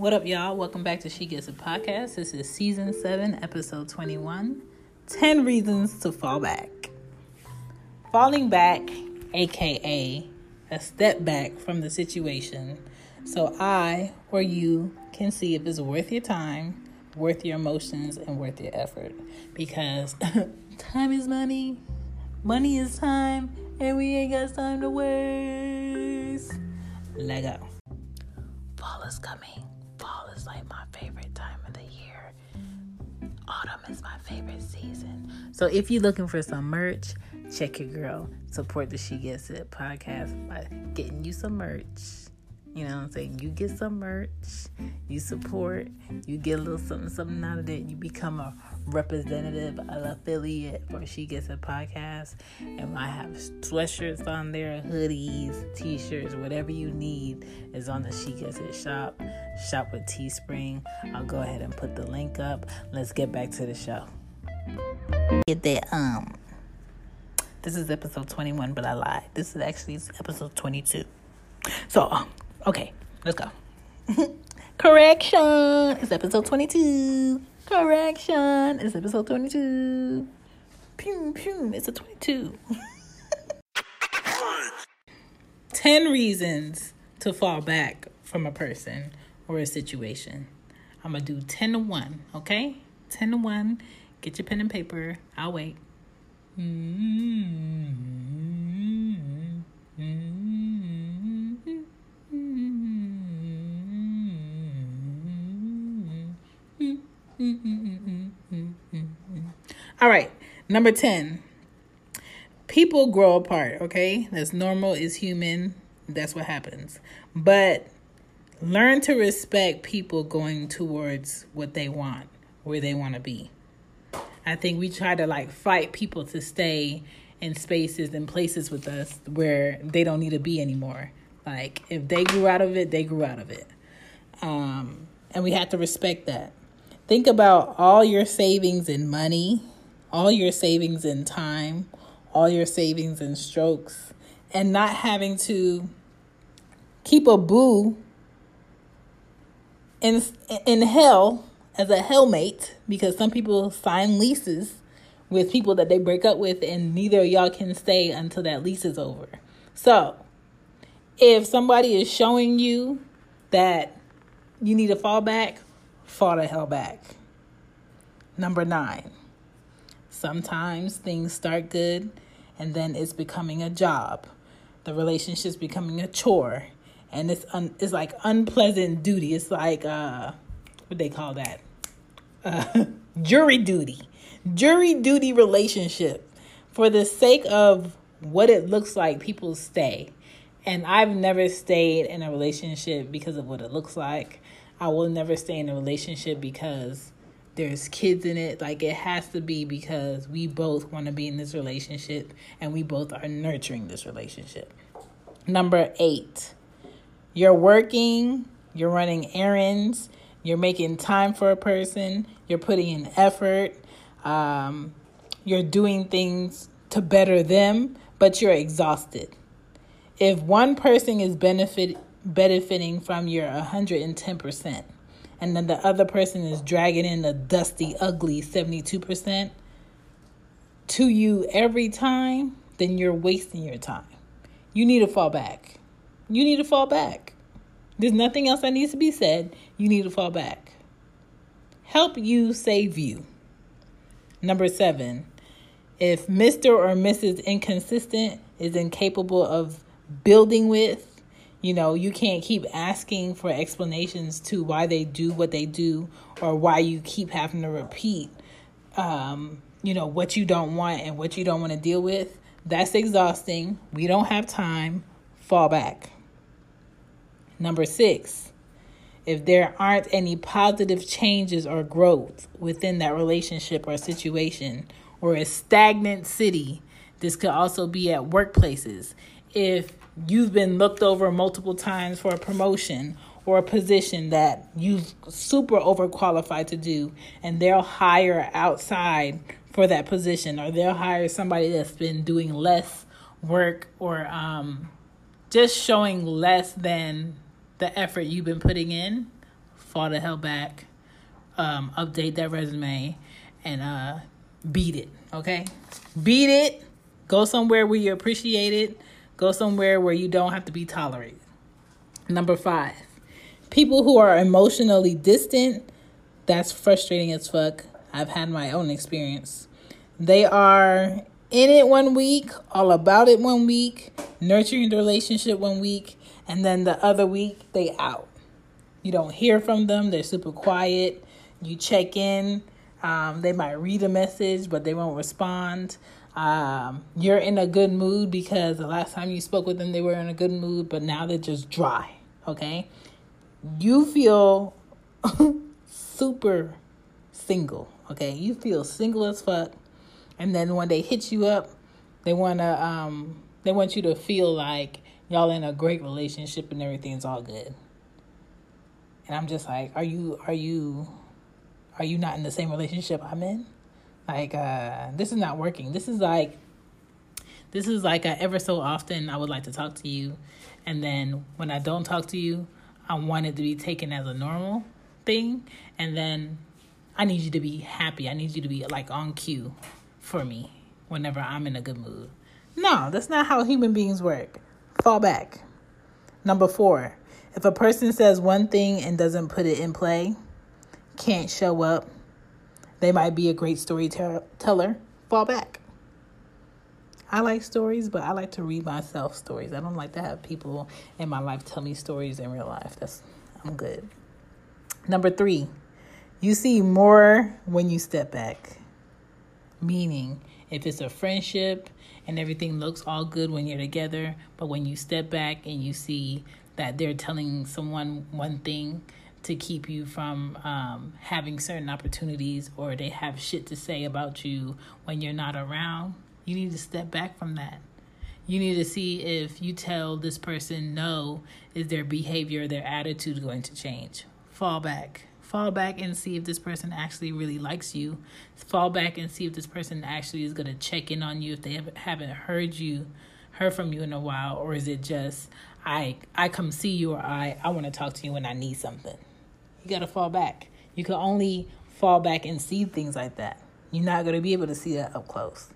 What up, y'all? Welcome back to She Gets It podcast. This is season seven, episode 21 10 Reasons to Fall Back. Falling back, aka a step back from the situation, so I or you can see if it's worth your time, worth your emotions, and worth your effort. Because time is money, money is time, and we ain't got time to waste. Let go. Fall is coming. Fall is like my favorite time of the year. Autumn is my favorite season. So if you're looking for some merch, check your girl. Support the She Gets It podcast by getting you some merch. You know what I'm saying? You get some merch, you support, you get a little something, something out of it. You become a representative, affiliate for She Gets It podcast. And I have sweatshirts on there, hoodies, t shirts, whatever you need is on the She Gets It shop. Shop with Teespring. I'll go ahead and put the link up. Let's get back to the show. Get that, um, this is episode 21, but I lied. This is actually episode 22. So, Okay, let's go. Correction. It's episode 22. Correction. It's episode 22. Pew, pew. It's a 22. 10 reasons to fall back from a person or a situation. I'm going to do 10 to 1, okay? 10 to 1. Get your pen and paper. I'll wait. Mm-hmm. Mm-hmm. All right, number 10. People grow apart, okay? That's normal, is human. That's what happens. But learn to respect people going towards what they want, where they want to be. I think we try to like fight people to stay in spaces and places with us where they don't need to be anymore. Like if they grew out of it, they grew out of it. Um, and we have to respect that. Think about all your savings in money, all your savings in time, all your savings in strokes, and not having to keep a boo in in hell as a hellmate because some people sign leases with people that they break up with and neither y'all can stay until that lease is over. So, if somebody is showing you that you need to fall back, fall the hell back. Number nine, sometimes things start good and then it's becoming a job. The relationship's becoming a chore and it's un- it's like unpleasant duty. It's like uh what they call that? Uh, jury duty. Jury duty relationship. For the sake of what it looks like, people stay. And I've never stayed in a relationship because of what it looks like. I will never stay in a relationship because there's kids in it. Like it has to be because we both want to be in this relationship and we both are nurturing this relationship. Number eight, you're working, you're running errands, you're making time for a person, you're putting in effort, um, you're doing things to better them, but you're exhausted if one person is benefit benefiting from your 110% and then the other person is dragging in the dusty ugly 72% to you every time then you're wasting your time you need to fall back you need to fall back there's nothing else that needs to be said you need to fall back help you save you number 7 if Mr. or Mrs. Inconsistent is incapable of building with. You know, you can't keep asking for explanations to why they do what they do or why you keep having to repeat, um, you know, what you don't want and what you don't want to deal with. That's exhausting. We don't have time. Fall back. Number six, if there aren't any positive changes or growth within that relationship or situation, or a stagnant city, this could also be at workplaces. If you've been looked over multiple times for a promotion or a position that you super overqualified to do and they'll hire outside for that position or they'll hire somebody that's been doing less work or um, just showing less than the effort you've been putting in fall the hell back, um, update that resume, and uh, beat it. Okay, beat it. Go somewhere where you appreciate it. Go somewhere where you don't have to be tolerated. Number five, people who are emotionally distant. That's frustrating as fuck. I've had my own experience. They are in it one week, all about it one week, nurturing the relationship one week, and then the other week they out. You don't hear from them, they're super quiet. You check in, um, they might read a message, but they won't respond. Um, you're in a good mood because the last time you spoke with them, they were in a good mood, but now they're just dry. Okay. You feel super single. Okay. You feel single as fuck. And then when they hit you up, they want to, um, they want you to feel like y'all in a great relationship and everything's all good. And I'm just like, are you, are you, are you not in the same relationship I'm in? Like, uh, this is not working. This is like, this is like a, ever so often I would like to talk to you. And then when I don't talk to you, I want it to be taken as a normal thing. And then I need you to be happy. I need you to be like on cue for me whenever I'm in a good mood. No, that's not how human beings work. Fall back. Number four, if a person says one thing and doesn't put it in play, can't show up, they might be a great storyteller. Fall back. I like stories, but I like to read myself stories. I don't like to have people in my life tell me stories in real life. That's I'm good. Number 3. You see more when you step back. Meaning, if it's a friendship and everything looks all good when you're together, but when you step back and you see that they're telling someone one thing to keep you from um, having certain opportunities or they have shit to say about you when you're not around, you need to step back from that. You need to see if you tell this person no, is their behavior, their attitude going to change? Fall back. Fall back and see if this person actually really likes you. Fall back and see if this person actually is going to check in on you if they haven't heard you, heard from you in a while, or is it just I I come see you or I I want to talk to you when I need something. You got to fall back. You can only fall back and see things like that. You're not going to be able to see that up close.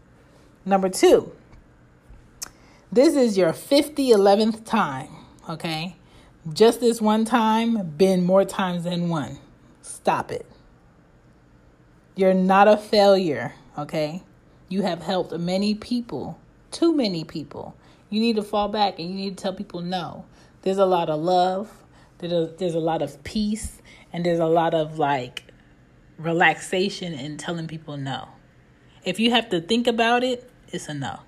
Number two, this is your 50, 11th time, okay? Just this one time, been more times than one. Stop it. You're not a failure, okay? You have helped many people, too many people. You need to fall back and you need to tell people no. There's a lot of love, there's a, there's a lot of peace, and there's a lot of like relaxation in telling people no. If you have to think about it, it's a no.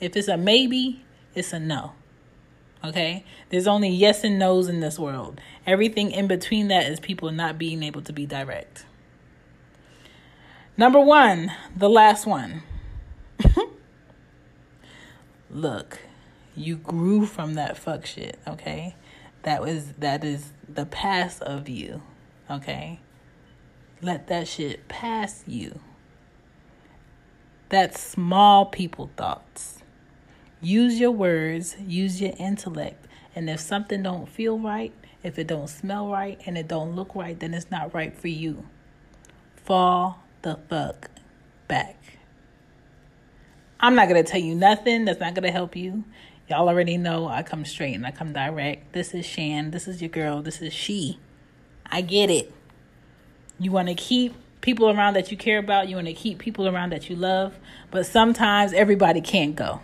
If it's a maybe, it's a no. Okay? There's only yes and no's in this world. Everything in between that is people not being able to be direct. Number one, the last one. Look, you grew from that fuck shit, okay? That was that is the past of you. Okay? Let that shit pass you. That's small people thoughts. Use your words, use your intellect, and if something don't feel right, if it don't smell right and it don't look right, then it's not right for you. Fall the fuck back. I'm not going to tell you nothing that's not going to help you. Y'all already know I come straight and I come direct. This is Shan. This is your girl. This is she. I get it. You want to keep people around that you care about, you want to keep people around that you love, but sometimes everybody can't go.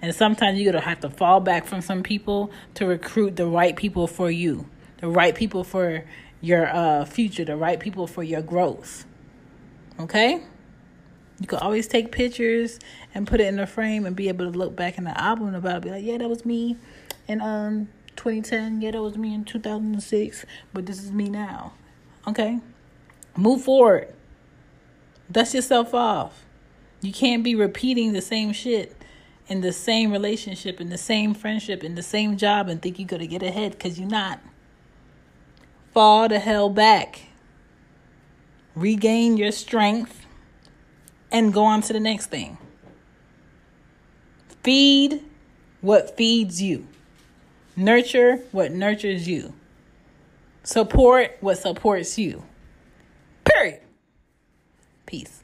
And sometimes you're going to have to fall back from some people to recruit the right people for you, the right people for your uh, future, the right people for your growth. Okay? You can always take pictures and put it in a frame and be able to look back in the album about it, be like, yeah, that was me. And um 2010. Yeah, that was me in 2006, but this is me now. Okay? Move forward. Dust yourself off. You can't be repeating the same shit in the same relationship, in the same friendship, in the same job and think you're to get ahead because you're not. Fall the hell back. Regain your strength and go on to the next thing. Feed what feeds you, nurture what nurtures you, support what supports you. Period. Peace.